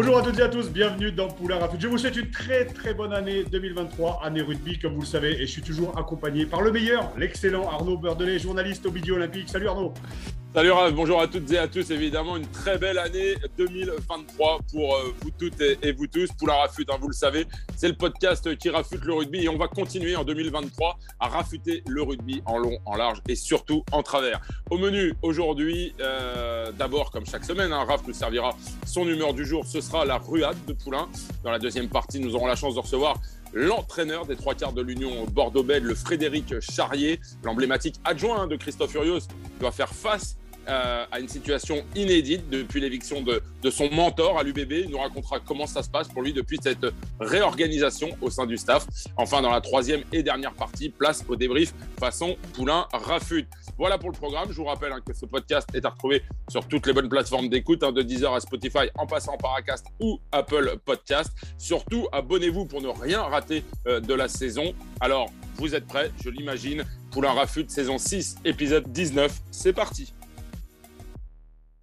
Bonjour à toutes et à tous, bienvenue dans Poulain Rafut. Je vous souhaite une très très bonne année 2023, année rugby comme vous le savez, et je suis toujours accompagné par le meilleur, l'excellent Arnaud Beurdelet, journaliste au Midi Olympique. Salut Arnaud Salut Raph, bonjour à toutes et à tous. Évidemment, une très belle année 2023 pour euh, vous toutes et, vous tous. Poulain Rafut, hein, vous le savez, c'est le podcast qui rafute le rugby et on va continuer en 2023 à rafuter le rugby en long, en large et surtout en travers. Au menu aujourd'hui, euh, d'abord, comme chaque semaine, hein, Raph nous servira son humeur du jour. Ce sera la ruade de Poulain. Dans la deuxième partie, nous aurons la chance de recevoir l'entraîneur des trois quarts de l'Union Bordeaux-Bègles, le Frédéric Charrier, l'emblématique adjoint de Christophe Furios, doit faire face euh, à une situation inédite depuis l'éviction de, son mentor à l'UBB. Il nous racontera comment ça se passe pour lui depuis cette réorganisation au sein du staff. Enfin, dans la troisième et dernière partie, place au débrief façon Poulain Rafut. Voilà pour le programme. Je vous rappelle hein, que ce podcast est à retrouver sur toutes les bonnes plateformes d'écoute, hein, de Deezer à Spotify, en passant par Acast ou Apple Podcast. Surtout, abonnez-vous pour ne rien rater euh, de la saison. Alors, vous êtes prêts, je l'imagine. Poulain Rafut, saison 6, épisode 19. C'est parti.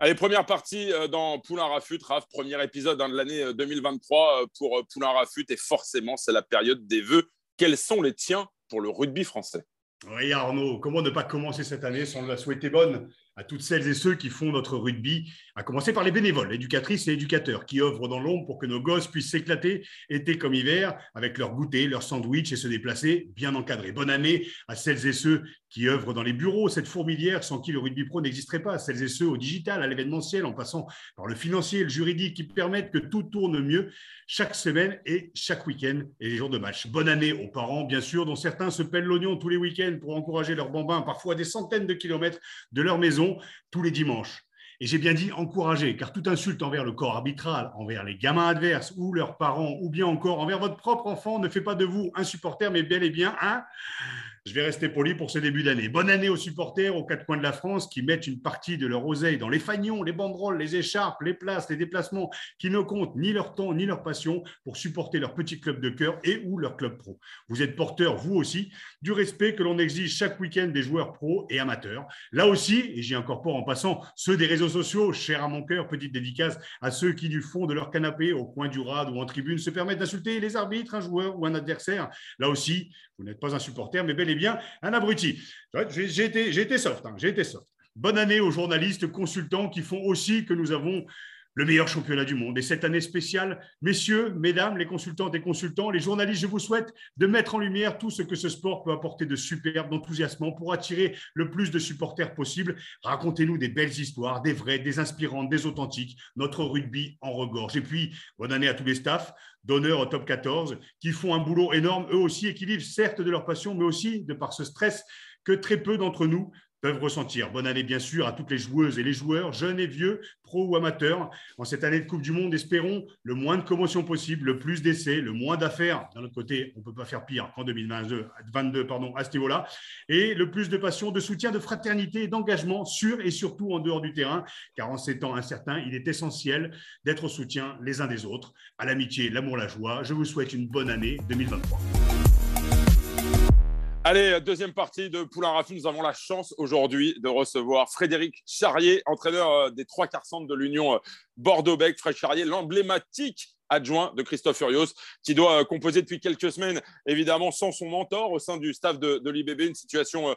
Allez, première partie euh, dans Poulain Rafut, Raf, premier épisode hein, de l'année 2023 euh, euh, pour Poulain Rafut. Et forcément c'est la période des vœux. Quels sont les tiens pour le rugby français? Oui Arnaud, comment ne pas commencer cette année sans la souhaiter bonne à toutes celles et ceux qui font notre rugby, à commencer par les bénévoles, éducatrices et éducateurs, qui œuvrent dans l'ombre pour que nos gosses puissent s'éclater été comme hiver avec leur goûter, leur sandwich et se déplacer bien encadrés. Bonne année à celles et ceux qui œuvrent dans les bureaux, cette fourmilière sans qui le rugby pro n'existerait pas, celles et ceux au digital, à l'événementiel, en passant par le financier et le juridique, qui permettent que tout tourne mieux chaque semaine et chaque week-end et les jours de match. Bonne année aux parents, bien sûr, dont certains se pèlent l'oignon tous les week-ends pour encourager leurs bambins, parfois des centaines de kilomètres de leur maison, tous les dimanches. Et j'ai bien dit encourager, car toute insulte envers le corps arbitral, envers les gamins adverses ou leurs parents, ou bien encore envers votre propre enfant, ne fait pas de vous un supporter, mais bel et bien un je vais rester poli pour ce début d'année. Bonne année aux supporters aux quatre coins de la France qui mettent une partie de leur oseille dans les fagnons, les banderoles, les écharpes, les places, les déplacements, qui ne comptent ni leur temps ni leur passion pour supporter leur petit club de cœur et ou leur club pro. Vous êtes porteur, vous aussi, du respect que l'on exige chaque week-end des joueurs pros et amateurs. Là aussi, et j'y incorpore en passant ceux des réseaux sociaux, chers à mon cœur, petite dédicace à ceux qui du fond de leur canapé, au coin du rad ou en tribune, se permettent d'insulter les arbitres, un joueur ou un adversaire. Là aussi, vous n'êtes pas un supporter, mais bel et bien un abruti. J'ai été, soft, hein, j'ai été soft. Bonne année aux journalistes, consultants qui font aussi que nous avons le meilleur championnat du monde. Et cette année spéciale, messieurs, mesdames, les consultantes et consultants, les journalistes, je vous souhaite de mettre en lumière tout ce que ce sport peut apporter de superbe, d'enthousiasmant pour attirer le plus de supporters possible. Racontez-nous des belles histoires, des vraies, des inspirantes, des authentiques. Notre rugby en regorge. Et puis, bonne année à tous les staffs d'honneur au top 14 qui font un boulot énorme, eux aussi, et qui vivent certes de leur passion, mais aussi de par ce stress que très peu d'entre nous peuvent ressentir. Bonne année, bien sûr, à toutes les joueuses et les joueurs, jeunes et vieux, pros ou amateurs. En cette année de Coupe du Monde, espérons le moins de commotion possible, le plus d'essais, le moins d'affaires. D'un autre côté, on ne peut pas faire pire qu'en 2022 22, pardon, à ce niveau-là. Et le plus de passion, de soutien, de fraternité et d'engagement sur et surtout en dehors du terrain. Car en ces temps incertains, il est essentiel d'être au soutien les uns des autres, à l'amitié, l'amour, la joie. Je vous souhaite une bonne année 2023. Allez, deuxième partie de Poulain Rafi. Nous avons la chance aujourd'hui de recevoir Frédéric Charrier, entraîneur euh, des trois quarts centres de l'Union euh, Bordeaux-Bec. Frédéric Charrier, l'emblématique adjoint de Christophe Furios, qui doit euh, composer depuis quelques semaines, évidemment, sans son mentor au sein du staff de, l'IBB. Une situation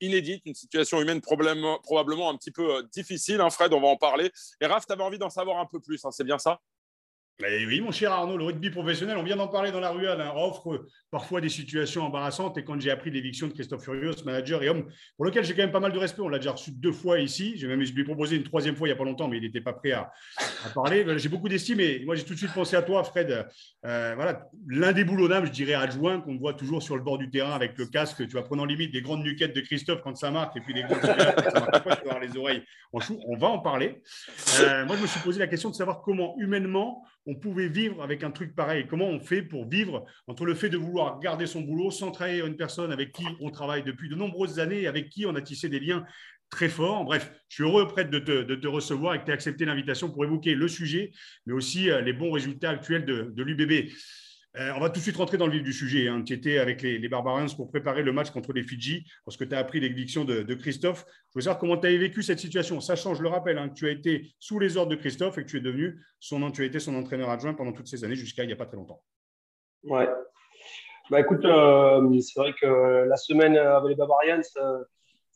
inédite, une situation humaine probablement un petit peu difficile. Hein, Fred, on va en parler. Et Raph, tu avais envie d'en savoir un peu plus, hein, c'est bien ça? Eh oui, mon cher Arnaud, le rugby professionnel, on vient d'en parler dans la ruelle, hein, offre parfois des situations embarrassantes. Et quand j'ai appris l'éviction de Christophe Furios, manager et homme, pour lequel j'ai quand même pas mal de respect, on l'a déjà reçu deux fois ici. J'ai même lui proposé une troisième fois il n'y a pas longtemps, mais il n'était pas prêt à, parler. J'ai beaucoup d'estime et moi j'ai tout de suite pensé à toi, Fred. Euh, voilà, l'un des boulots d'âme, je dirais adjoint, qu'on voit toujours sur le bord du terrain avec le casque. Tu vas en limite des grandes nuquettes de Christophe quand ça marque et puis des grandes quand ça marque pas, tu vas avoir les oreilles en chou. On va en parler. Euh, moi, je me suis posé la question de savoir comment humainement on pouvait vivre avec un truc pareil Comment on fait pour vivre entre le fait de vouloir garder son boulot sans trahir une personne avec qui on travaille depuis de nombreuses années avec qui on a tissé des liens très forts Bref, je suis heureux près de te, recevoir et que tu aies accepté l'invitation pour évoquer le sujet, mais aussi euh, les bons résultats actuels de l'UBB. Euh, on va tout de suite rentrer dans le vif du sujet. Hein. Tu étais avec les, Barbarians pour préparer le match contre les Fidji, parce que tu as appris l'éviction de, Christophe. Je veux savoir comment tu as vécu cette situation, sachant, je le rappelle, hein, que tu as été sous les ordres de Christophe et que tu es devenu son, as été son entraîneur adjoint pendant toutes ces années, jusqu'à il n'y a pas très longtemps. Ouais. Bah écoute, euh, c'est vrai que la semaine avec les Barbarians, ça,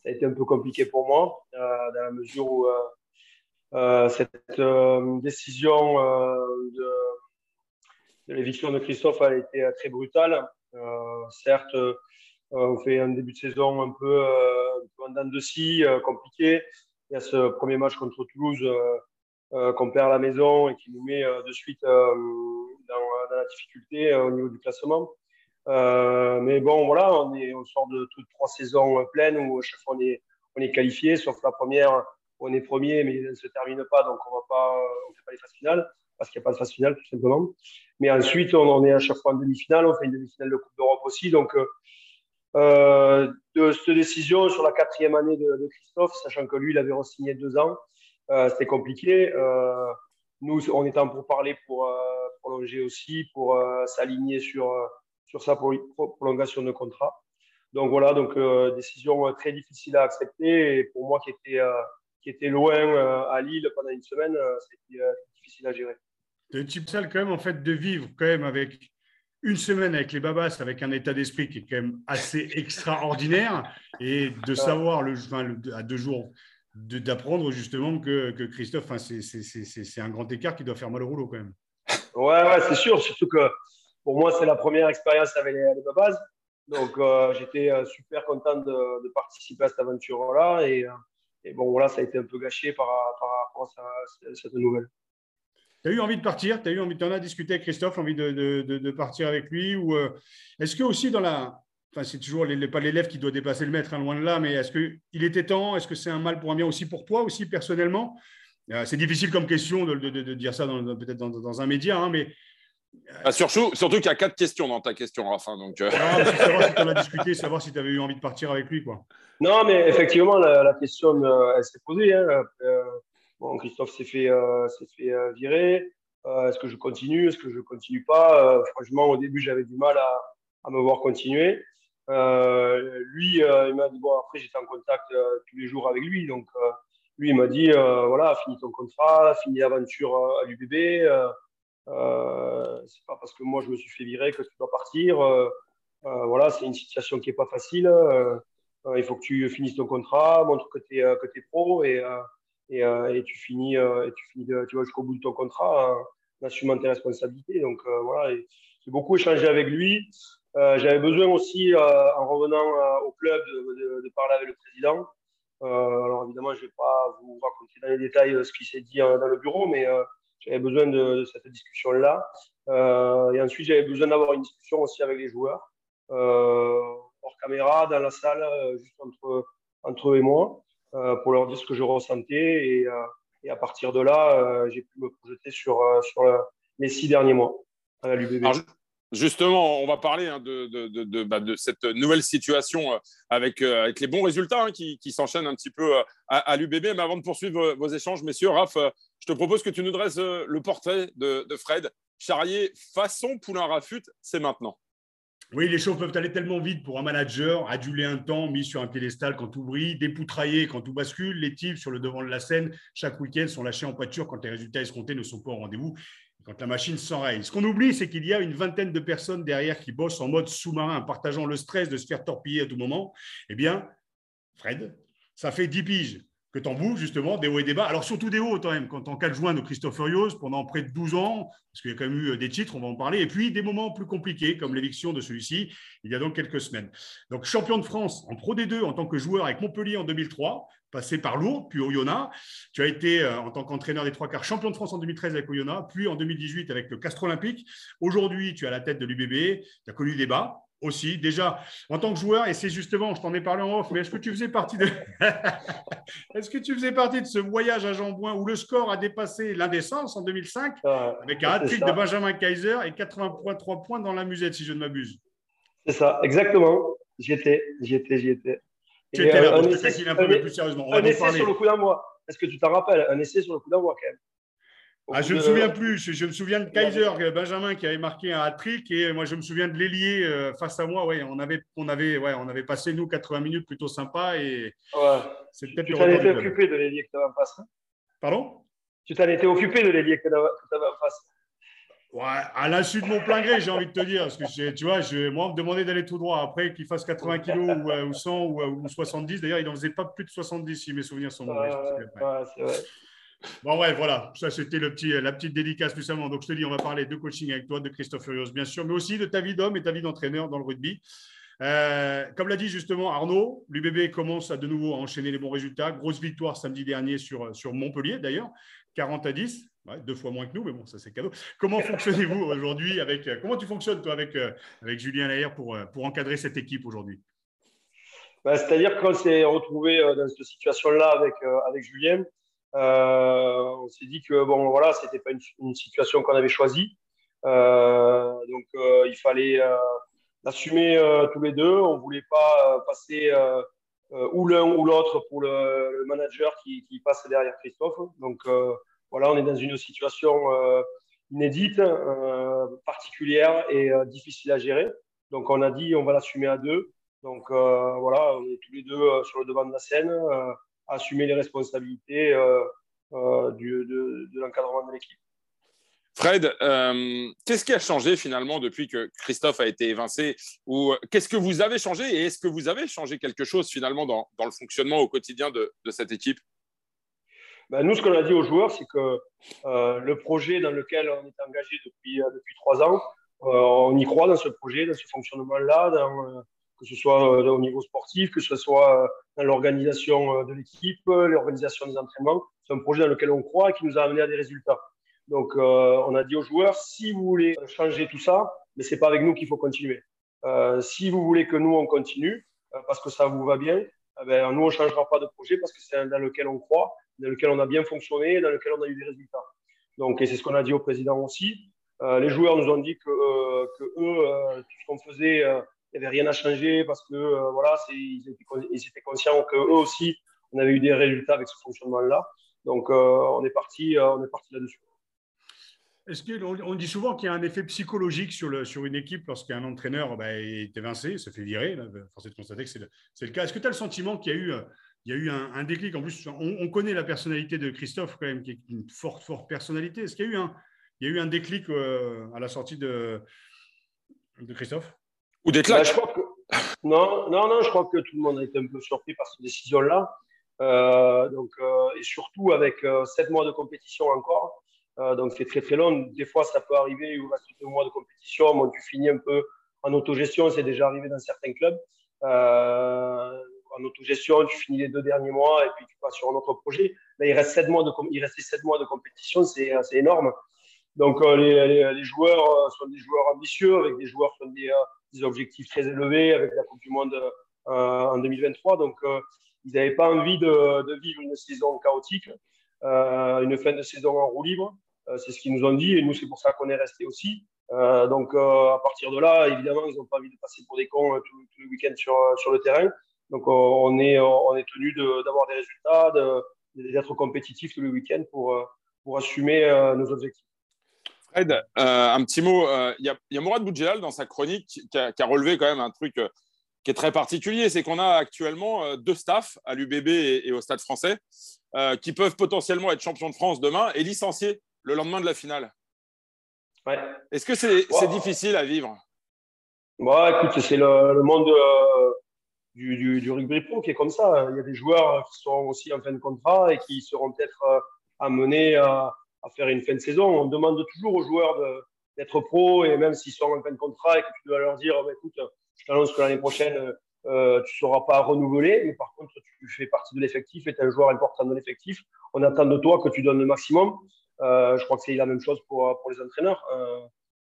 a été un peu compliqué pour moi, euh, dans la mesure où cette décision de l'éviction de Christophe a été euh, très brutale. Euh, certes, euh, on fait un début de saison un peu, en de scie, compliqué. Il y a ce premier match contre Toulouse qu'on perd à la maison et qui nous met de suite dans, la difficulté au niveau du classement. mais bon, voilà, on, est, sort de toutes trois saisons pleines où chaque fois on est, qualifié, sauf la première, on est premier, mais elle ne se termine pas, donc on ne fait pas les phases finales parce qu'il n'y a pas de phase finale, tout simplement. Mais ensuite, on en est à chaque fois en demi-finale. On fait une demi-finale de Coupe d'Europe aussi. Donc, euh, euh, de cette décision sur la quatrième année de, Christophe, sachant que lui, il avait re-signé deux ans, euh, c'était compliqué. nous, on était en pour parler pour prolonger aussi, pour s'aligner sur, sur sa prolongation de contrat. Donc voilà, donc décision très difficile à accepter. Et pour moi qui était, qui était loin à Lille pendant une semaine, c'était difficile à gérer de type sale quand même en fait de vivre quand même avec une semaine avec les babas avec un état d'esprit qui est quand même assez extraordinaire et de savoir le, à deux jours d'apprendre justement que, que Christophe, c'est un grand écart qui doit faire mal au rouleau quand même. Ouais, ouais c'est sûr. Surtout que pour moi, c'est la première expérience avec les, babas. Donc, euh, j'étais euh, super content de, participer à cette aventure-là. Et, euh, et, bon, voilà, ça a été un peu gâché par, par rapport à cette nouvelle. Tu as eu envie de partir? Tu as eu envie, en as discuté avec Christophe, envie de, de, partir avec lui ou euh, Est-ce que aussi dans la. Enfin, c'est toujours les, pas l'élève qui doit dépasser le maître, hein, loin de là, mais est-ce qu'il était temps? Est-ce que c'est un mal pour un bien aussi pour toi, aussi personnellement? Euh, C'est difficile comme question de, dire ça peut-être dans, un média, hein, mais. Ah, surtout, surtout qu'il y a quatre questions dans ta question, Rafa. Donc, euh. savoir si tu en as discuté, savoir si tu avais eu envie de partir avec lui. Quoi. Non, mais effectivement, la, question, elle s'est posée. Hein, Bon, Christophe s'est fait, euh, fait euh, virer. Euh, est-ce que je continue? Est-ce que je continue pas? Franchement, au début, j'avais du mal à, à, me voir continuer. lui, il m'a dit bon, après, j'étais en contact tous les jours avec lui. Donc, lui, il m'a dit voilà, finis ton contrat, finis l'aventure à l'UBB. Euh, c'est pas parce que moi je me suis fait virer que tu dois partir. voilà, c'est une situation qui est pas facile. il faut que tu finisses ton contrat, montre que tu es, que es pro et, euh, et, tu finis, euh, et tu, finis tu vas jusqu'au bout de ton contrat en assumant tes responsabilités. Donc euh, voilà, j'ai beaucoup échangé avec lui. J'avais besoin aussi, en revenant au club, de, parler avec le président. alors évidemment, je ne vais pas vous raconter dans les détails ce qui s'est dit dans le bureau, mais j'avais besoin de, cette discussion-là. et ensuite, j'avais besoin d'avoir une discussion aussi avec les joueurs, hors caméra, dans la salle, juste entre, entre eux et moi. Euh, pour leur dire ce que je ressentais. Et, euh, et à partir de là, euh, j'ai pu me projeter sur, les six derniers mois à l'UBB. Justement, on va parler hein, bah, de, cette nouvelle situation avec, les bons résultats hein, qui, qui s'enchaînent un petit peu à, l'UBB. Mais avant de poursuivre vos échanges, messieurs, Raph, je te propose que tu nous dresses le portrait de, Fred Charrier façon Poulain Rafut, c'est maintenant. Oui, les choses peuvent aller tellement vite pour un manager, aduler un temps, mis sur un piédestal quand tout brille, dépoutrailler quand tout bascule, les types sur le devant de la scène, chaque week-end sont lâchés en pâture quand les résultats escomptés ne sont pas au rendez-vous, quand la machine s'enraye. Ce qu'on oublie, c'est qu'il y a une vingtaine de personnes derrière qui bossent en mode sous-marin, partageant le stress de se faire torpiller à tout moment. Eh bien, Fred, ça fait 10 piges que tu en bouges justement, des hauts et des bas. Alors surtout des hauts quand même, quand en cas de Christophe Furios pendant près de 12 ans, parce qu'il y a quand même eu des titres, on va en parler, et puis des moments plus compliqués comme l'éviction de celui-ci il y a donc quelques semaines. Donc champion de France en Pro D2 en tant que joueur avec Montpellier en 2003, passé par Lourdes, puis Oyonnax. Tu as été euh, en tant qu'entraîneur des trois quarts champion de France en 2013 avec Oyonnax, puis en 2018 avec le Castre Olympique. Aujourd'hui, tu es à la tête de l'UBB, tu as connu des bas, aussi, déjà en tant que joueur, et c'est justement, je t'en ai parlé en off, mais est-ce que tu faisais partie de est-ce que tu faisais partie de ce voyage à Jean-Bouin où le score a dépassé l'indécence en 2005 avec un hat-trick de Benjamin Kaiser et 83 points dans la musette, si je ne m'abuse? C'est ça, exactement. J'y étais, j'y étais, j'y étais. Tu étais là, euh, je te un peu plus sérieusement. On un essai sur le coup d'envoi. Est-ce que tu t'en rappelles? Un essai sur le coup d'envoi, quand même. Ah, je ne me souviens plus. Je, me souviens de Kaiser, Benjamin, qui avait marqué un hat-trick. Et moi, je me souviens de l'ailier euh, face à moi. Ouais, on, avait, on, avait, ouais, on avait passé, nous, 80 minutes plutôt sympa. Et ouais. c'est peut-être Tu t'en étais occupé de l'ailier que tu avais en face. Hein? Pardon? Tu t'en étais occupé de l'ailier que tu avais en face. Ouais, à l'insu de mon plein gré, j'ai envie de te dire. Parce que tu vois, je, moi, on me demandait d'aller tout droit. Après, qu'il fasse 80 kilos ou, 100 ou, 70. D'ailleurs, il n'en faisait pas plus de 70, si mes souvenirs sont bons. Ouais, c'est vrai. Bon, ouais, voilà, ça c'était le petit, la petite dédicace seulement. Donc, je te dis, on va parler de coaching avec toi, de Christophe Furios, bien sûr, mais aussi de ta vie d'homme et ta vie d'entraîneur dans le rugby. Euh, comme l'a dit justement Arnaud, l'UBB commence à de nouveau à enchaîner les bons résultats. Grosse victoire samedi dernier sur, sur Montpellier d'ailleurs, 40 à 10, deux fois moins que nous, mais bon, ça c'est cadeau. Comment fonctionnez-vous aujourd'hui avec euh, Comment tu fonctionnes toi avec, euh, avec Julien Laher pour, pour encadrer cette équipe aujourd'hui? Bah, C'est-à-dire qu'on s'est retrouvé dans cette situation-là avec, avec Julien, euh, on s'est dit que bon, voilà, c'était pas une, situation qu'on avait choisie. Euh, donc, euh, il fallait l'assumer tous les deux. On voulait pas passer ou l'un ou l'autre pour le, manager qui, passe derrière Christophe. Donc voilà, on est dans une situation inédite, particulière et difficile à gérer. Donc on a dit on va l'assumer à deux. Donc voilà, on est tous les deux sur le devant de la scène assumer les responsabilités euh, euh, de, l'encadrement de l'équipe. Fred, euh, qu'est-ce qui a changé finalement depuis que Christophe a été évincé Ou qu'est-ce que vous avez changé et est-ce que vous avez changé quelque chose finalement dans, le fonctionnement au quotidien de, cette équipe? Ben, Nous, ce qu'on a dit aux joueurs, c'est que le projet dans lequel on est engagé depuis, depuis trois ans, on y croit dans ce projet, dans ce fonctionnement-là, dans, que ce soit euh, au niveau sportif, que ce soit euh, dans l'organisation euh, de l'équipe, l'organisation des entraînements. C'est un projet dans lequel on croit et qui nous a amené à des résultats. Donc, on a dit aux joueurs, si vous voulez changer tout ça, mais c'est pas avec nous qu'il faut continuer. si vous voulez que nous, on continue, parce que ça vous va bien, eh ben, nous, on ne changera pas de projet parce que c'est dans lequel on croit, dans lequel on a bien fonctionné, dans lequel on a eu des résultats. Donc, et c'est ce qu'on a dit au président aussi. les joueurs nous ont dit que, que eux, tout ce qu'on faisait il n'y avait rien à changer parce que euh, voilà, ils étaient, conscients qu'eux aussi, on avait eu des résultats avec ce fonctionnement-là. Donc, euh, on est parti, euh, on est parti là-dessus. Est-ce qu'on on dit souvent qu'il y a un effet psychologique sur, le, sur une équipe lorsqu'un entraîneur bah, est évincé, se fait virer Force est de constater que c'est le, cas. Est-ce que tu as le sentiment qu'il y a eu, il y a eu un, déclic? En plus, on, connaît la personnalité de Christophe, quand même, qui est une forte, forte personnalité. Est-ce qu'il y a eu un, y a eu un déclic à la sortie de, de Christophe? Ou des bah, Non, non, non, je crois que tout le monde a été un peu surpris par cette décision-là. Euh, donc, euh, et surtout avec euh, sept mois de compétition encore. donc, c'est très, très long. Des fois, ça peut arriver, il reste deux mois de compétition. Bon, tu finis un peu en autogestion, c'est déjà arrivé dans certains clubs. en autogestion, tu finis les deux derniers mois et puis tu passes sur un autre projet. Là, il, reste sept mois de, il restait sept mois de compétition, c'est énorme. Donc, les, les, joueurs sont des joueurs ambitieux, avec des joueurs qui ont des, des objectifs très élevés avec la Coupe du Monde euh, en 2023. Donc, euh, ils n'avaient pas envie de, vivre une saison chaotique, euh, une fin de saison en roue libre. c'est ce qu'ils nous ont dit et nous, c'est pour ça qu'on est resté aussi. donc, à partir de là, évidemment, ils n'ont pas envie de passer pour des cons tous tout le week-end sur, le terrain. Donc, on est, tenu d'avoir des résultats, d'être compétitif tous les week-ends pour, pour assumer nos objectifs. Fred, euh, un petit mot. Euh, il y, a Mourad Boudjelal dans sa chronique qui a, relevé quand même un truc euh, qui est très particulier. C'est qu'on a actuellement deux staffs à l'UBB et, au Stade français qui peuvent potentiellement être champions de France demain et licenciés le lendemain de la finale. Ouais. Est-ce que c'est difficile à vivre? Écoute, c'est le, monde du, du, rugby pro qui est comme ça. Il y a des joueurs qui sont aussi en fin de contrat et qui seront peut-être amenés à, à, faire une fin de saison. On demande toujours aux joueurs d'être pro et même s'ils sont en fin de contrat et que tu dois leur dire bah, écoute, je t'annonce que l'année prochaine, euh, tu ne seras pas renouvelé, mais par contre, tu fais partie de l'effectif et tu es un joueur important de l'effectif. On attend de toi que tu donnes le maximum. Euh, je crois que c'est la même chose pour, pour les entraîneurs. Euh,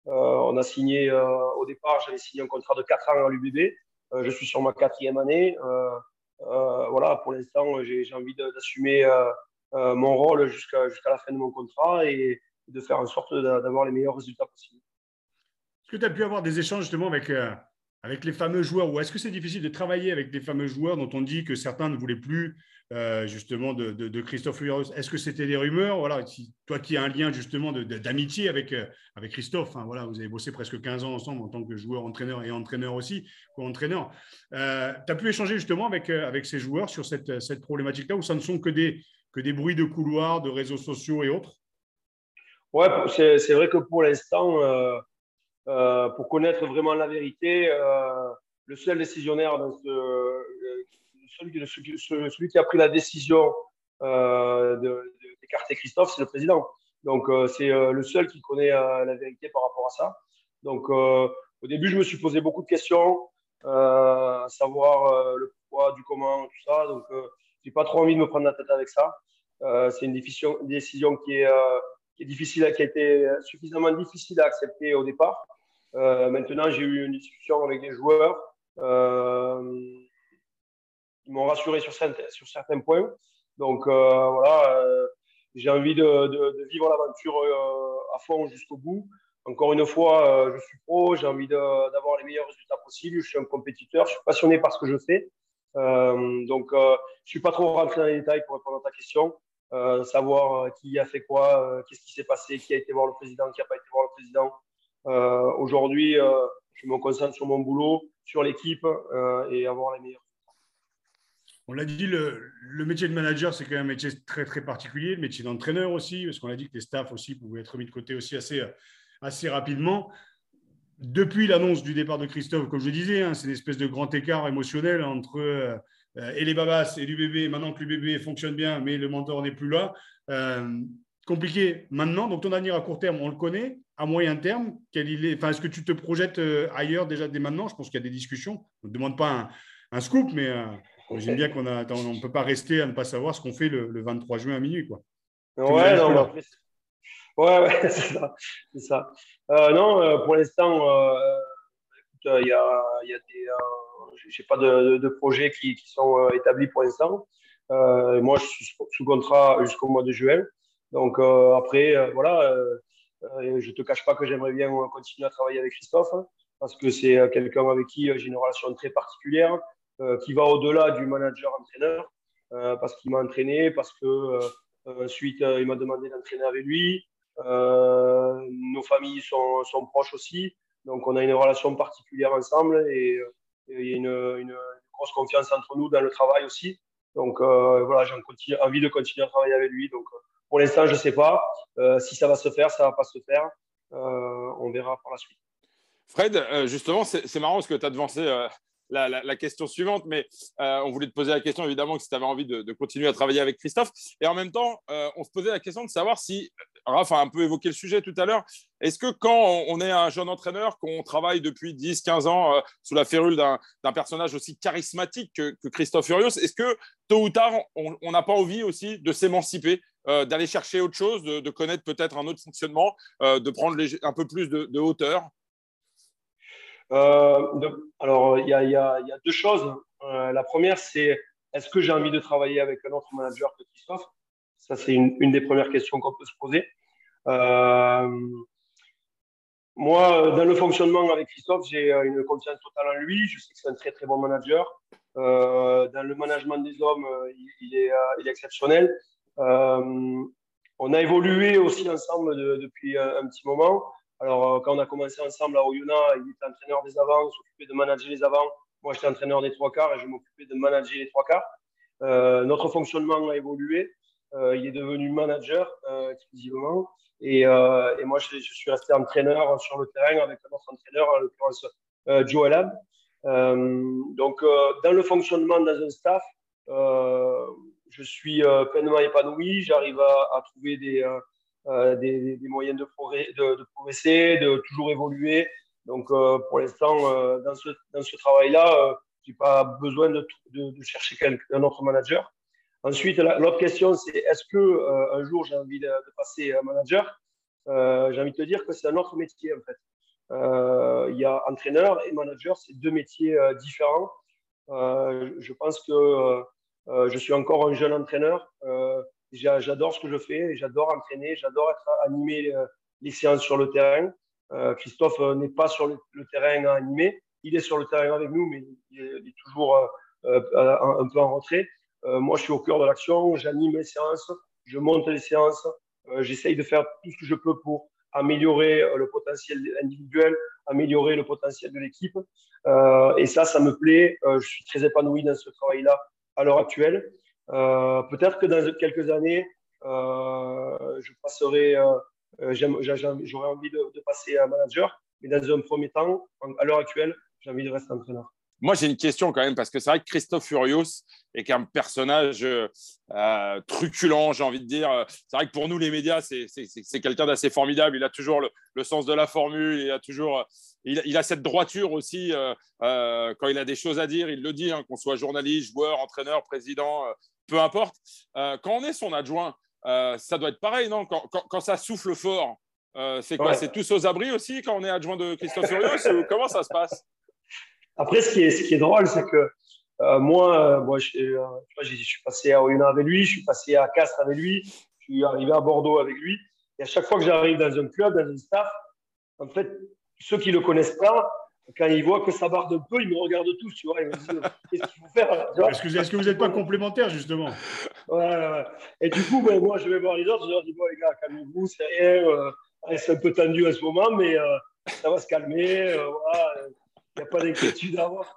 on a signé, au départ, j'avais signé un contrat de 4 ans à l'UBB. je suis sur ma quatrième année. voilà, pour l'instant, j'ai envie d'assumer mon rôle jusqu'à jusqu'à la fin de mon contrat et de faire en sorte d'avoir les meilleurs résultats possibles. Est-ce que tu as pu avoir des échanges justement avec avec les fameux joueurs Ou est-ce que c'est difficile de travailler avec des fameux joueurs dont on dit que certains ne voulaient plus euh, justement de, Christophe Furios Est-ce que c'était des rumeurs? Voilà, Toi qui as un lien justement d'amitié avec, euh, avec Christophe, hein, voilà, vous avez bossé presque 15 ans ensemble en tant que joueur, entraîneur et entraîneur aussi, co-entraîneur. Euh, tu as pu échanger justement avec, avec ces joueurs sur cette, cette problématique-là où ça ne sont que des, que des bruits de couloirs, de réseaux sociaux et autres? Ouais, c'est vrai que pour l'instant euh, pour connaître vraiment la vérité. Euh, le seul décisionnaire, euh, celui, celui, qui a pris la décision d'écarter Christophe, c'est le président. Donc, c'est le seul qui connaît la vérité par rapport à ça. Donc, au début, je me suis posé beaucoup de questions, à savoir le pourquoi, du comment, tout ça. Donc, j'ai pas trop envie de me prendre la tête avec ça. c'est une décision, décision qui, est, qui est difficile, qui a été suffisamment difficile à accepter au départ. Euh, maintenant, j'ai eu une discussion avec des joueurs. Euh, ils m'ont rassuré sur, certains points. Donc euh, voilà, j'ai envie de, vivre l'aventure à fond jusqu'au bout. Encore une fois, je suis pro, j'ai envie d'avoir les meilleurs résultats possibles. Je suis un compétiteur, je suis passionné par ce que je fais. Donc, je ne suis pas trop rentré dans les détails pour répondre à ta question. savoir qui a fait quoi, qu'est-ce qui s'est passé, qui a été voir le président, qui n'a pas été voir le président. Euh, aujourd'hui, euh, je me concentre sur mon boulot, sur l'équipe euh, et avoir les meilleurs. On l'a dit, le, métier de manager, c'est quand même un métier très, très particulier. Le métier d'entraîneur aussi, parce qu'on a dit que les staffs aussi pouvaient être mis de côté aussi assez, assez rapidement. Depuis l'annonce du départ de Christophe, comme je disais, hein, c'est une espèce de grand écart émotionnel entre et les babas et l'UBB. Maintenant que l'UBB fonctionne bien, mais le mentor n'est plus là. compliqué maintenant. Donc, ton avenir à court terme, on le connaît à moyen terme quel est, enfin, Est-ce que tu te projettes euh, ailleurs déjà dès maintenant? Je pense qu'il y a des discussions. On ne demande pas un, scoop, mais euh, j'aime bien qu'on ne peut pas rester à ne pas savoir ce qu'on fait le, 23 juin à minuit. Quoi. Ouais, non, ouais, ouais c'est ça. Euh, non, pour l'instant, il y a, y a des. je n'ai pas de, de, projets qui, qui sont établis pour l'instant. moi, je suis sous contrat jusqu'au mois de juin. Donc, après, voilà euh, je ne te cache pas que j'aimerais bien continuer à travailler avec Christophe hein, parce que c'est euh, quelqu'un avec qui euh, j'ai une relation très particulière qui va au-delà du manager-entraîneur parce qu'il m'a entraîné, parce que ensuite il m'a demandé d'entraîner avec lui. Nos familles sont, proches aussi, donc on a une relation particulière ensemble et, il y a une, grosse confiance entre nous dans le travail aussi. Donc voilà, j'ai envie de continuer à travailler avec lui. Donc pour l'instant, je ne sais pas. Euh, si ça va se faire, ça ne va pas se faire. Euh, on verra par la suite. Fred, euh, justement, c'est marrant parce que tu as devancé la, question suivante, mais on voulait te poser la question évidemment que si tu avais envie de, continuer à travailler avec Christophe. Et en même temps, on se posait la question de savoir si, Raph a un peu évoqué le sujet tout à l'heure, est-ce que quand on est un jeune entraîneur, qu'on travaille depuis 10-15 ans sous la férule d'un personnage aussi charismatique que, Christophe Furios, est-ce que tôt ou tard, on n'a pas envie aussi de s'émanciper euh, d'aller chercher autre chose, de, connaître peut-être un autre fonctionnement, euh, de prendre un peu plus de, hauteur? Euh, Alors, il y, a deux choses. la première, c'est est-ce que j'ai envie de travailler avec un autre manager que Christophe? Ça, c'est une, des premières questions qu'on peut se poser. moi, dans le fonctionnement avec Christophe, j'ai une confiance totale en lui. Je sais que c'est un très, très bon manager. dans le management des hommes, il, est, exceptionnel. Euh, on a évolué aussi ensemble depuis un, petit moment. Alors, euh, quand on a commencé ensemble à Oyonnax, il était entraîneur des avants, s'occupait de manager les avants. Moi, j'étais entraîneur des trois quarts et je m'occupais de manager les trois quarts. Euh, notre fonctionnement a évolué. il est devenu manager exclusivement. Et, moi, je, suis resté entraîneur sur le terrain avec notre entraîneur, en l'occurrence Joe Alab. donc, dans le fonctionnement dans un staff, je suis pleinement épanoui. J'arrive à, trouver des, des, moyens de, de, progresser, de toujours évoluer. Donc, pour l'instant, dans ce, dans ce travail-là, je n'ai pas besoin de, de, chercher un autre manager. Ensuite, l'autre question, c'est est-ce que euh, un jour j'ai envie de, passer manager? Euh, J'ai envie de te dire que c'est un autre métier en fait. Euh, il y a entraîneur et manager, c'est deux métiers différents. je pense que je suis encore un jeune entraîneur. J'adore ce que je fais, j'adore entraîner, j'adore être animer les séances sur le terrain. Christophe n'est pas sur le, terrain à animer, il est sur le terrain avec nous, mais il est, toujours un, peu en retrait. Euh, moi, je suis au cœur de l'action, j'anime les séances, je monte les séances, euh, j'essaye de faire tout ce que je peux pour améliorer euh, le potentiel individuel, améliorer le potentiel de l'équipe. et ça, ça me plaît. je suis très épanoui dans ce travail-là à l'heure actuelle. Peut-être que dans quelques années, je passerai, j'aurais envie de, de, passer à manager, mais dans un premier temps, à l'heure actuelle, j'ai envie de rester entraîneur. Moi, j'ai une question quand même, parce que c'est vrai que Christophe Furios est un personnage euh, truculent, j'ai envie de dire. C'est vrai que pour nous, les médias, c'est quelqu'un d'assez formidable. Il a toujours le, sens de la formule, il a toujours. Il, a cette droiture aussi. Euh, euh, quand il a des choses à dire, il le dit, hein, qu'on soit journaliste, joueur, entraîneur, président, peu importe. quand on est son adjoint, ça doit être pareil, non? Quand, ça souffle fort, c'est quoi? C'est tous aux abris aussi quand on est adjoint de Christophe Furios? Comment ça se passe? Après, ce qui est, ce qui est drôle, c'est que euh, moi, euh, moi je, euh, je, suis passé à Oyonnax avec lui, je suis passé à Castres avec lui, je suis arrivé à Bordeaux avec lui. Et à chaque fois que j'arrive dans un club, dans un staff, en fait, ceux qui ne le connaissent pas, quand ils voient que ça barde un peu, ils me regardent tous, tu vois. Ils me disent Qu'est-ce qu'il faut faire Est-ce que, est que, vous n'êtes pas complémentaires, justement? Ouais, ouais, Et du coup, ben, moi, je vais voir les autres, je leur dis Bon, les gars, calmez-vous, c'est rien. c'est un peu tendu en ce moment, mais ça va se calmer. voilà il n'y a pas d'inquiétude à avoir.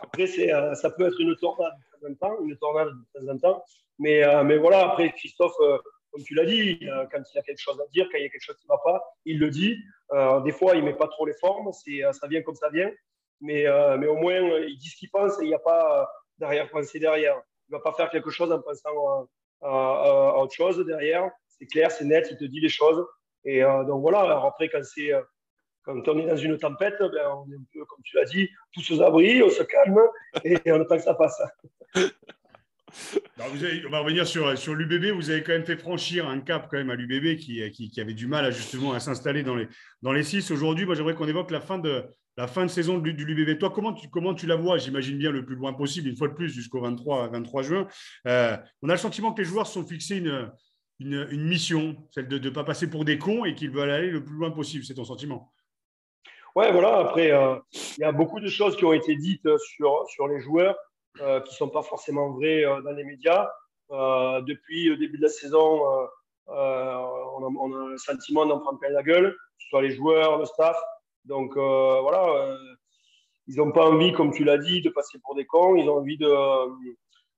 Après, euh, ça peut être une tornade de temps en temps, une tornade de temps temps. Mais, euh, mais voilà, après, Christophe, euh, comme tu l'as dit, quand il a quelque chose à dire, quand il y a quelque chose qui ne va pas, il le dit. des fois, il ne met pas trop les formes, ça vient comme ça vient. Mais, mais au moins, il dit ce qu'il pense et il n'y a pas d'arrière-pensée derrière. Il ne va pas faire quelque chose en pensant à, autre chose derrière. C'est clair, c'est net, il te dit les choses. Et donc voilà, Alors après, quand c'est quand on est dans une tempête, ben, on est un peu, comme tu l'as dit, tous aux abris, on se calme et on attend que ça passe. on va revenir sur, sur l'UBB. Vous avez quand même fait franchir un cap quand même à l'UBB qui, qui, avait du mal à, justement à s'installer dans les, dans les six. Aujourd'hui, moi, j'aimerais qu'on évoque la fin de, la fin de saison de, l'UBB. Toi, comment tu, comment tu la vois J'imagine bien le plus loin possible, une fois de plus, jusqu'au 23, 23 juin? Euh, on a le sentiment que les joueurs se sont fixés une, une, une mission, celle de ne pas passer pour des cons et qu'ils veulent aller le plus loin possible. C'est ton sentiment? Ouais, voilà. Après, euh, il y a beaucoup de choses qui ont été dites sur, sur les joueurs euh, qui ne sont pas forcément vraies euh, dans les médias. depuis le début de la saison, on a, le sentiment d'en prendre plein la gueule, que ce soit les joueurs, le staff. Donc voilà, ils n'ont pas envie, comme tu l'as dit, de passer pour des cons. Ils ont envie de,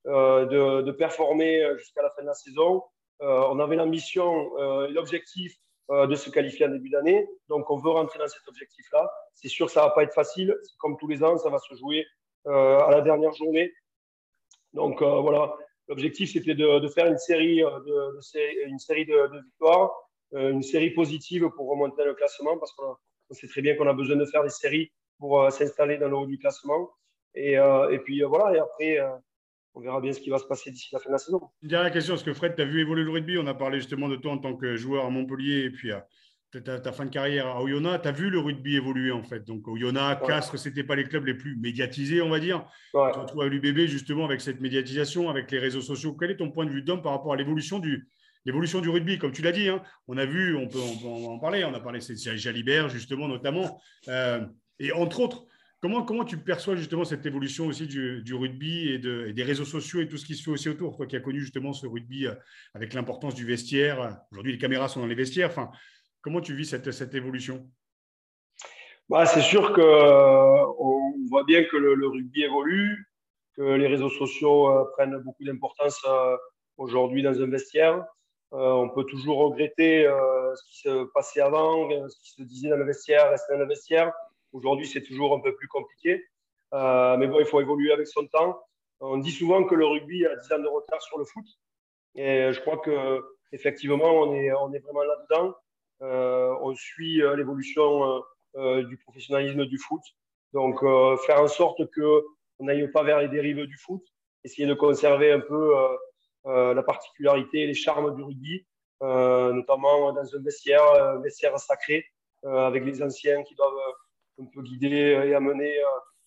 de, performer jusqu'à la fin de la saison. on avait l'ambition, l'objectif euh, de se qualifier en début d'année. Donc, on veut rentrer dans cet objectif-là. C'est sûr ça ne va pas être facile. Comme tous les ans, ça va se jouer euh, à la dernière journée. Donc, euh, voilà. L'objectif, c'était de, faire une série de, une série de, victoires, une série positive pour remonter le classement, parce qu'on sait très bien qu'on a besoin de faire des séries pour s'installer dans le haut du classement. Et, et puis, voilà. Et après, on verra bien ce qui va se passer d'ici la fin de la saison. Une dernière question, est-ce que Fred, tu as vu évoluer le rugby? On a parlé justement de toi en tant que joueur à Montpellier et puis à ta, ta, fin de carrière à Oyonnax. Tu as vu le rugby évoluer en fait? Donc Oyonnax, ouais. Castres, ce n'étaient pas les clubs les plus médiatisés, on va dire. Ouais. Tu te retrouves à l'UBB justement avec cette médiatisation, avec les réseaux sociaux. Quel est ton point de vue d'homme par rapport à l'évolution du, l'évolution du rugby, comme tu l'as dit, hein, on a vu, on peut, en parler, on a parlé de Jalibert, justement, notamment. Euh, et entre autres, Comment, tu perçois justement cette évolution aussi du, rugby et, des réseaux sociaux et tout ce qui se fait aussi autour? Toi qui as connu justement ce rugby euh, avec l'importance du vestiaire, aujourd'hui les caméras sont dans les vestiaires. Enfin, comment tu vis cette, évolution? Bah, C'est sûr qu'on euh, voit bien que le, rugby évolue, que les réseaux sociaux euh, prennent beaucoup d'importance aujourd'hui dans un vestiaire. on peut toujours regretter ce qui se passait avant, ce qui se disait dans le vestiaire, restait dans le vestiaire. Aujourd'hui, c'est toujours un peu plus compliqué. mais bon, il faut évoluer avec son temps. On dit souvent que le rugby a 10 ans de retard sur le foot. Et je crois que effectivement, on est, on est vraiment là-dedans. on suit l'évolution du professionnalisme du foot. Donc, faire en sorte qu'on n'aille pas vers les dérives du foot, essayer de conserver un peu la particularité et les charmes du rugby, notamment dans un vestiaire, vestiaire sacré, avec les anciens qui doivent un peu guider et amener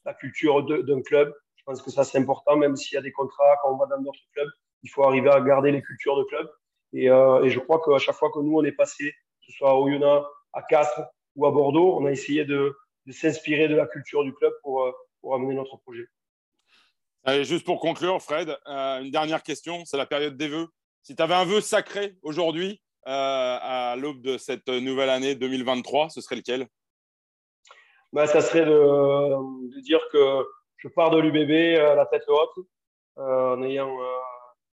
la culture d'un club. Je pense que ça, c'est important, même s'il y a des contrats, quand on va dans d'autres clubs, il faut arriver à garder les cultures de club. Et, euh, je crois qu'à chaque fois que nous, on est passé, que ce soit à Oyonnax, à Castres ou à Bordeaux, on a essayé de, de s'inspirer de la culture du club pour, euh, pour amener notre projet. Allez, juste pour conclure, Fred, euh, une dernière question, c'est la période des vœux. Si tu avais un vœu sacré aujourd'hui, euh, à l'aube de cette nouvelle année 2023, ce serait lequel? Bah, Ça serait de, de, dire que je pars de l'UBB à la tête haute, en ayant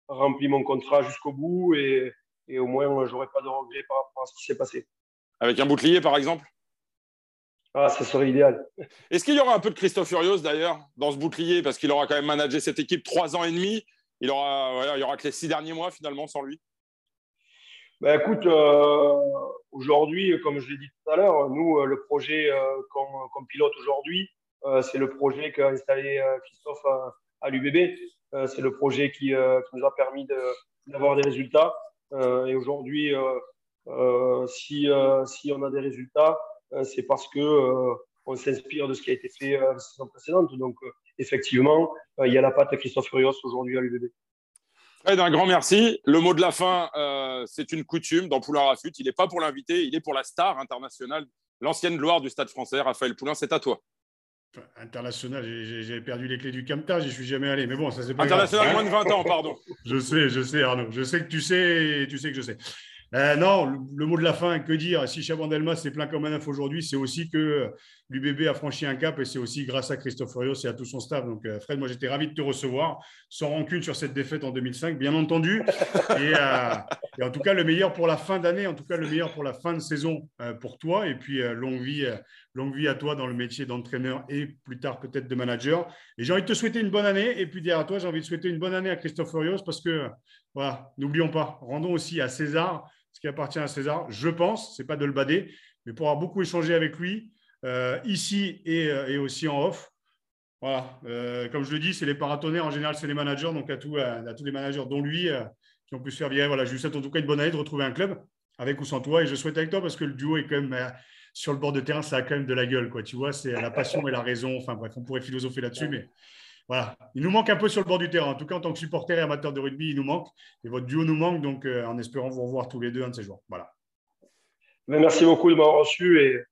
rempli mon contrat jusqu'au bout et, et au moins, je n'aurai pas de regrets par rapport à ce qui s'est passé. Avec un bouclier, par exemple? Ah, ça serait idéal. Est-ce qu'il y aura un peu de Christophe Furios d'ailleurs dans ce bouclier? Parce qu'il aura quand même managé cette équipe trois ans et demi. Il aura, voilà, il y aura que les six derniers mois finalement sans lui. Ben, écoute, euh, aujourd'hui, comme je l'ai dit tout à l'heure, nous, euh, le projet euh, qu'on pilote aujourd'hui, euh, c'est le projet qu'a installé euh, Christophe à, à l'UBB. Euh, c'est le projet qui, qui, nous a permis d'avoir des résultats. Et aujourd'hui, si, si on a des résultats, c'est parce que on s'inspire de ce qui a été fait la saison précédente. Donc, effectivement, il y a la patte Christophe Furios aujourd'hui à l'UBB. Fred, un grand merci. Le mot de la fin, euh, c'est une coutume dans Poulain Rafut. Il n'est pas pour l'invité, il est pour la star internationale, l'ancienne gloire du stade français. Raphaël Poulain, c'est à toi. International, j'ai perdu les clés du Camta, j'y suis jamais allé. Mais bon, ça c'est pas International, moins de 20 ans, pardon. je sais, je sais, Arnaud. Je sais que tu sais et tu sais que je sais. Euh, non, le, mot de la fin, que dire? Si Chabandelma s'est plein comme un œuf aujourd'hui, c'est aussi que l'UBB a franchi un cap et c'est aussi grâce à Christophe Furios et à tout son staff. Donc, euh, Fred, moi j'étais ravi de te recevoir, sans rancune sur cette défaite en 2005, bien entendu. Et, euh, et en tout cas, le meilleur pour la fin d'année, en tout cas, le meilleur pour la fin de saison pour toi. Et puis, longue, vie, longue vie à toi dans le métier d'entraîneur et plus tard peut-être de manager. Et j'ai envie de te souhaiter une bonne année. Et puis, derrière toi, j'ai envie de souhaiter une bonne année à Christophe Furios parce que, voilà, n'oublions pas, rendons aussi à César ce qui appartient à César, je pense, c'est pas de le bader, mais pour avoir beaucoup échangé avec lui, euh, ici et, euh, et, aussi en off. Voilà, euh, comme je le dis, c'est les paratonnerres, en général, c'est les managers, donc à, tout, à, tous les managers, dont lui, euh, qui ont pu se faire virer. Voilà, je lui souhaite en tout cas une bonne année de retrouver un club, avec ou sans toi, et je souhaite avec toi parce que le duo est quand même sur le bord de terrain, ça a quand même de la gueule, quoi. Tu vois, c'est la passion et la raison. Enfin bref, on pourrait philosopher là-dessus, mais voilà, il nous manque un peu sur le bord du terrain. En tout cas, en tant que supporter et amateur de rugby, il nous manque. Et votre duo nous manque, donc euh, en espérant vous revoir tous les deux un de ces jours. Voilà. Mais merci beaucoup de m'avoir reçu et,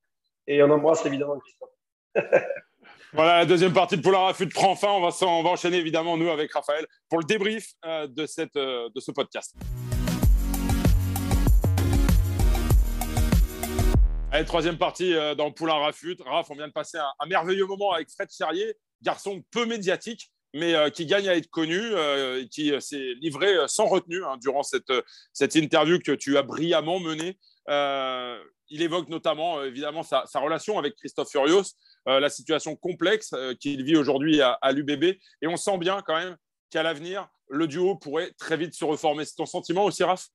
et on embrasse évidemment Christophe. voilà, la deuxième partie de Polar Affût prend fin. On va, on va enchaîner évidemment, nous, avec Raphaël, pour le débrief euh, de, cette, euh, de ce podcast. Allez, troisième partie euh, dans Poulain Rafut. Raph, on vient de passer un, un merveilleux moment avec Fred Charrier, garçon peu médiatique, mais euh, qui gagne à être connu, euh, qui euh, s'est livré sans retenue hein, durant cette, cette interview que tu as brillamment menée. Il évoque notamment, évidemment, sa, relation avec Christophe Furios, la situation complexe qu'il vit aujourd'hui à, l'UBB. Et on sent bien quand même qu'à l'avenir, le duo pourrait très vite se reformer. C'est ton sentiment aussi, Raph?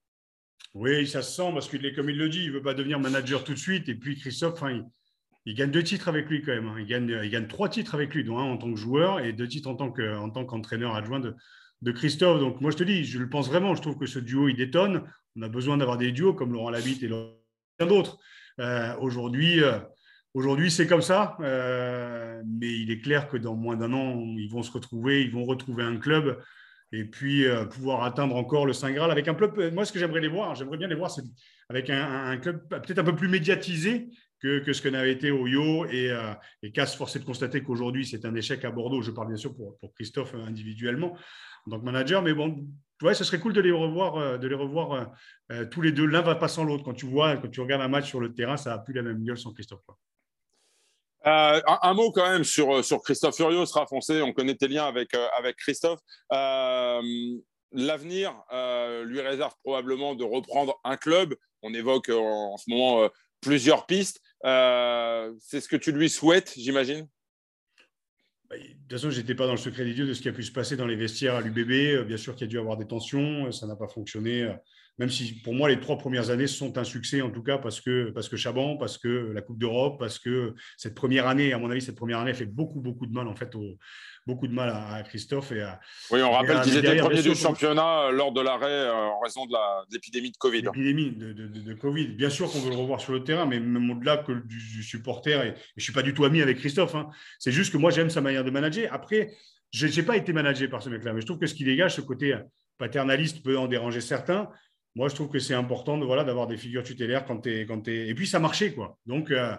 Oui, ça se sent parce qu'il est comme il le dit, il ne veut pas devenir manager tout de suite. Et puis Christophe, il, il gagne deux titres avec lui quand même. Hein. Il, gagne, il gagne trois titres avec lui, dont un en tant que joueur et deux titres en tant, que, en tant qu'entraîneur adjoint de, Christophe. Donc moi je te dis, je le pense vraiment. Je trouve que ce duo il détonne. On a besoin d'avoir des duos comme Laurent Labitte et plein d'autres. Euh, aujourd'hui, euh, aujourd'hui c'est comme ça. Euh, mais il est clair que dans moins d'un an, ils vont se retrouver, ils vont retrouver un club et puis euh, pouvoir atteindre encore le Saint Graal avec un club. Moi, ce que j'aimerais les voir, j'aimerais bien les voir, c'est avec un club peut-être un peu plus médiatisé que, ce que n'avait été Oyo et, euh, et casse forcé de constater qu'aujourd'hui c'est un échec à Bordeaux. Je parle bien sûr pour, pour, Christophe individuellement en tant que manager, mais bon, ouais, ce serait cool de les revoir, euh, de les revoir euh, tous les deux. L'un va pas sans l'autre. Quand tu vois, quand tu regardes un match sur le terrain, ça n'a plus la même gueule sans Christophe. Euh, un, mot quand même sur, sur Christophe Furios, Rafoncé, on connaît tes liens avec, euh, avec Christophe. Euh, L'avenir lui réserve probablement de reprendre un club. On évoque en ce moment plusieurs pistes. C'est ce que tu lui souhaites, j'imagine? Bah, de toute façon, je n'étais pas dans le secret des dieux de ce qui a pu se passer dans les vestiaires à l'UBB. Bien sûr qu'il y a dû avoir des tensions, ça n'a pas fonctionné. Même si pour moi, les trois premières années sont un succès, en tout cas, parce que, parce que Chaban, parce que la Coupe d'Europe, parce que cette première année, à mon avis, cette première année fait beaucoup, beaucoup de mal, en fait, au, beaucoup de mal à, Christophe. Et à, oui, on rappelle qu'ils étaient premiers du championnat euh, lors de l'arrêt euh, en raison de l'épidémie de, Covid. L'épidémie de, de, Covid. Bien sûr qu'on veut le revoir sur le terrain, mais même au-delà que du, supporter, et, je ne suis pas du tout ami avec Christophe, hein. c'est juste que moi, j'aime sa manière de manager. Après, je n'ai pas été managé par ce mec-là, mais je trouve que ce qui dégage, ce côté paternaliste peut en déranger certains moi, je trouve que c'est important de, voilà, d'avoir des figures tutélaires quand tu es, quand es. Et puis, ça marchait, quoi. Donc, euh,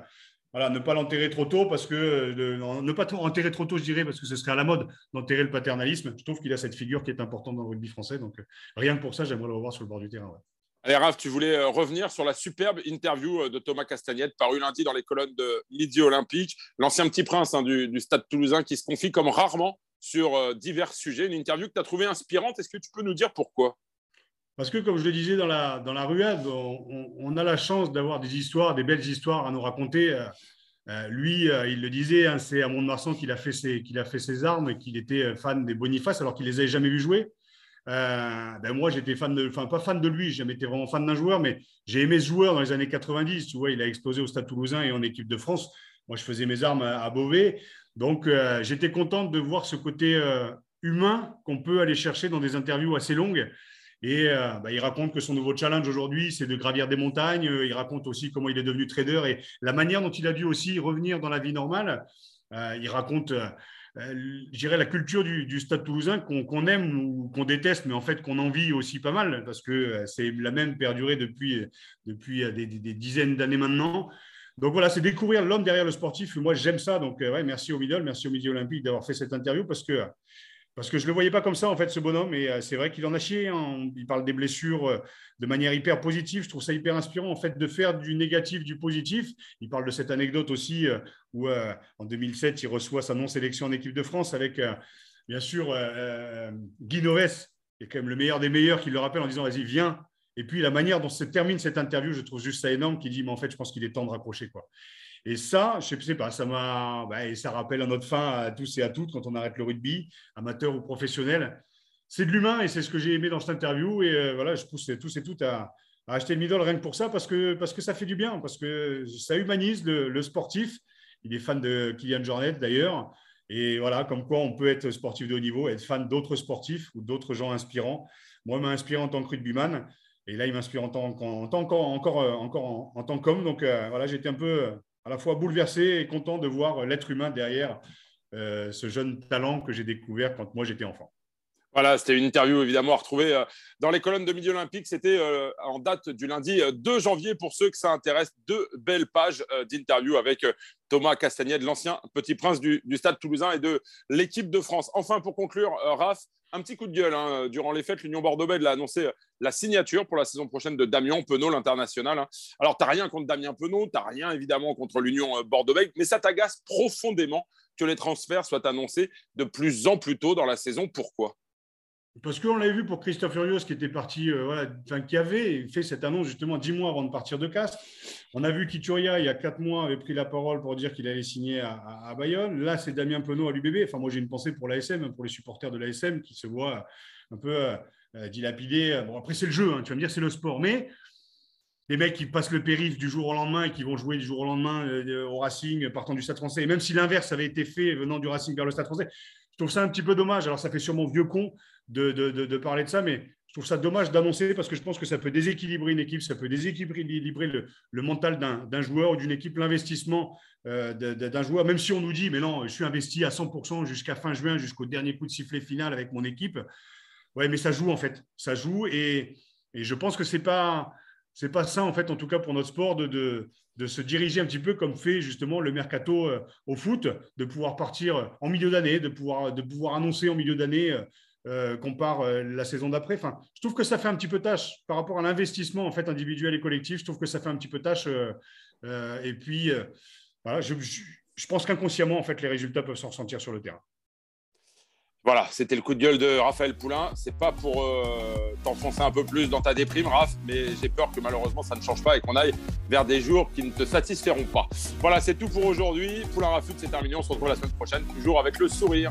voilà, ne pas l'enterrer trop tôt, parce que. ne pas enterrer trop tôt, je dirais, parce que ce serait à la mode d'enterrer le paternalisme. Je trouve qu'il a cette figure qui est importante dans le rugby français. Donc, euh, rien que pour ça, j'aimerais le revoir sur le bord du terrain. Allez, Raph, tu voulais euh, revenir sur la superbe interview de Thomas Castagnette, paru lundi dans les colonnes de Midi Olympique, l'ancien petit prince hein, du, du, stade toulousain qui se confie comme rarement sur divers sujets. Une interview que tu as trouvée inspirante. Est-ce que tu peux nous dire pourquoi? Parce que, comme je le disais dans la, dans la ruade, on, a la chance d'avoir des histoires, des belles histoires à nous raconter. Euh, euh, lui, euh, il le disait, hein, c'est à Mont-de-Marsan qu'il a, fait ses, a fait ses armes et qu'il était fan des Boniface alors qu'il les avait jamais vus jouer. ben moi, j'étais fan de, enfin pas fan de lui, j'ai jamais été vraiment fan d'un joueur, mais j'ai aimé ce joueur dans les années 90. Tu vois, il a explosé au Stade Toulousain et en équipe de France. Moi, je faisais mes armes à, Beauvais, donc j'étais contente de voir ce côté humain qu'on peut aller chercher dans des interviews assez longues. Et euh, bah, il raconte que son nouveau challenge aujourd'hui, c'est de gravir des montagnes. Il raconte aussi comment il est devenu trader et la manière dont il a dû aussi revenir dans la vie normale. Euh, il raconte, euh, je dirais, la culture du, stade toulousain qu'on aime ou qu'on déteste, mais en fait qu'on envie aussi pas mal, parce que c'est la même perdurée depuis, depuis des, dizaines d'années maintenant. Donc voilà, c'est découvrir l'homme derrière le sportif. Moi, j'aime ça. Donc, ouais, merci au Middle, merci au Midi Olympique d'avoir fait cette interview parce que parce que je ne le voyais pas comme ça, en fait, ce bonhomme. Et euh, c'est vrai qu'il en a chié. Hein. Il parle des blessures euh, de manière hyper positive. Je trouve ça hyper inspirant, en fait, de faire du négatif du positif. Il parle de cette anecdote aussi euh, où, en 2007, il reçoit sa non-sélection en équipe de France avec, bien sûr, Guy Noves, qui est quand même le meilleur des meilleurs, qui le rappelle en disant Vas-y, viens. Et puis, la manière dont se termine cette interview, je trouve juste ça énorme, qui dit Mais en fait, je pense qu'il est temps de raccrocher. Quoi. Et ça, je sais pas, ça m'a, bah, ça rappelle à notre fin à tous et à toutes quand on arrête le rugby, amateur ou professionnel. C'est de l'humain et c'est ce que j'ai aimé dans cette interview. Et euh, voilà, je pousse tous et toutes à, acheter le middle rien que pour ça parce que, parce que ça fait du bien, parce que ça humanise le, sportif. Il est fan de Kylian Jornet d'ailleurs. Et voilà, comme quoi on peut être sportif de haut niveau, être fan d'autres sportifs ou d'autres gens inspirants. Moi, m'a inspiré en tant que rugbyman. Et là, il m'inspire en tant, en, tant encore, encore, encore en, tant qu'homme. Donc euh, voilà, j'étais un peu à la fois bouleversé et content de voir l'être humain derrière euh, ce jeune talent que j'ai découvert quand moi j'étais enfant. Voilà, c'était une interview évidemment à retrouver euh, dans les colonnes de Midi Olympique. C'était euh, en date du lundi 2 janvier pour ceux que ça intéresse. Deux belles pages d'interview avec Thomas Castagnette, l'ancien petit prince du, Stade toulousain et de l'équipe de France. Enfin, pour conclure, Raph, un petit coup de gueule. Hein. Durant les fêtes, l'Union Bordeaux-Bègles a annoncé la signature pour la saison prochaine de Damien Penaud, l'international. Hein. Alors, tu rien contre Damien Penaud, tu rien évidemment contre l'Union euh, Bordeaux-Bègles, mais ça t'agace profondément que les transferts soient annoncés de plus en plus tôt dans la saison. Pourquoi? Parce qu'on l'avait vu pour Christophe Furios qui était parti, euh, voilà, enfin, qui avait fait cette annonce justement dix mois avant de partir de Castres. On a vu qu'Ituria, il y a quatre mois, avait pris la parole pour dire qu'il allait signer à, Bayonne. Là, c'est Damien Penaud à l'UBB. Enfin, moi, j'ai une pensée pour l'ASM, pour les supporters de l'ASM qui se voient un peu euh, dilapidés. Bon, après, c'est le jeu, hein, tu vas me dire, c'est le sport. Mais les mecs qui passent le périph du jour au lendemain et qui vont jouer du jour au lendemain euh, au Racing, partant du Stade français, et même si l'inverse avait été fait venant du Racing vers le Stade français, je trouve ça un petit peu dommage. Alors, ça fait sûrement vieux con de, de, parler de ça, mais je trouve ça dommage d'annoncer parce que je pense que ça peut déséquilibrer une équipe, ça peut déséquilibrer le, le mental d'un joueur ou d'une équipe, l'investissement euh, d'un joueur, même si on nous dit, mais non, je suis investi à 100% jusqu'à fin juin, jusqu'au dernier coup de sifflet final avec mon équipe. Ouais, mais ça joue en fait, ça joue et, et je pense que c'est pas pas ça en fait, en tout cas pour notre sport, de, de, de, se diriger un petit peu comme fait justement le mercato euh, au foot, de pouvoir partir en milieu d'année, de pouvoir, de pouvoir annoncer en milieu d'année euh, qu'on part euh, la saison d'après. Enfin, je trouve que ça fait un petit peu tâche par rapport à l'investissement en fait individuel et collectif. Je trouve que ça fait un petit peu tâche. et puis, je, pense qu'inconsciemment en fait les résultats peuvent s'en ressentir sur le terrain. Voilà, c'était le coup de gueule de Raphaël Poulain. C'est pas pour euh, t'enfoncer un peu plus dans ta déprime, Raph, mais j'ai peur que malheureusement ça ne change pas et qu'on aille vers des jours qui ne te satisferont pas. Voilà, c'est tout pour aujourd'hui. Poulain Rafut, c'est terminé. On se retrouve la semaine prochaine, toujours avec le sourire.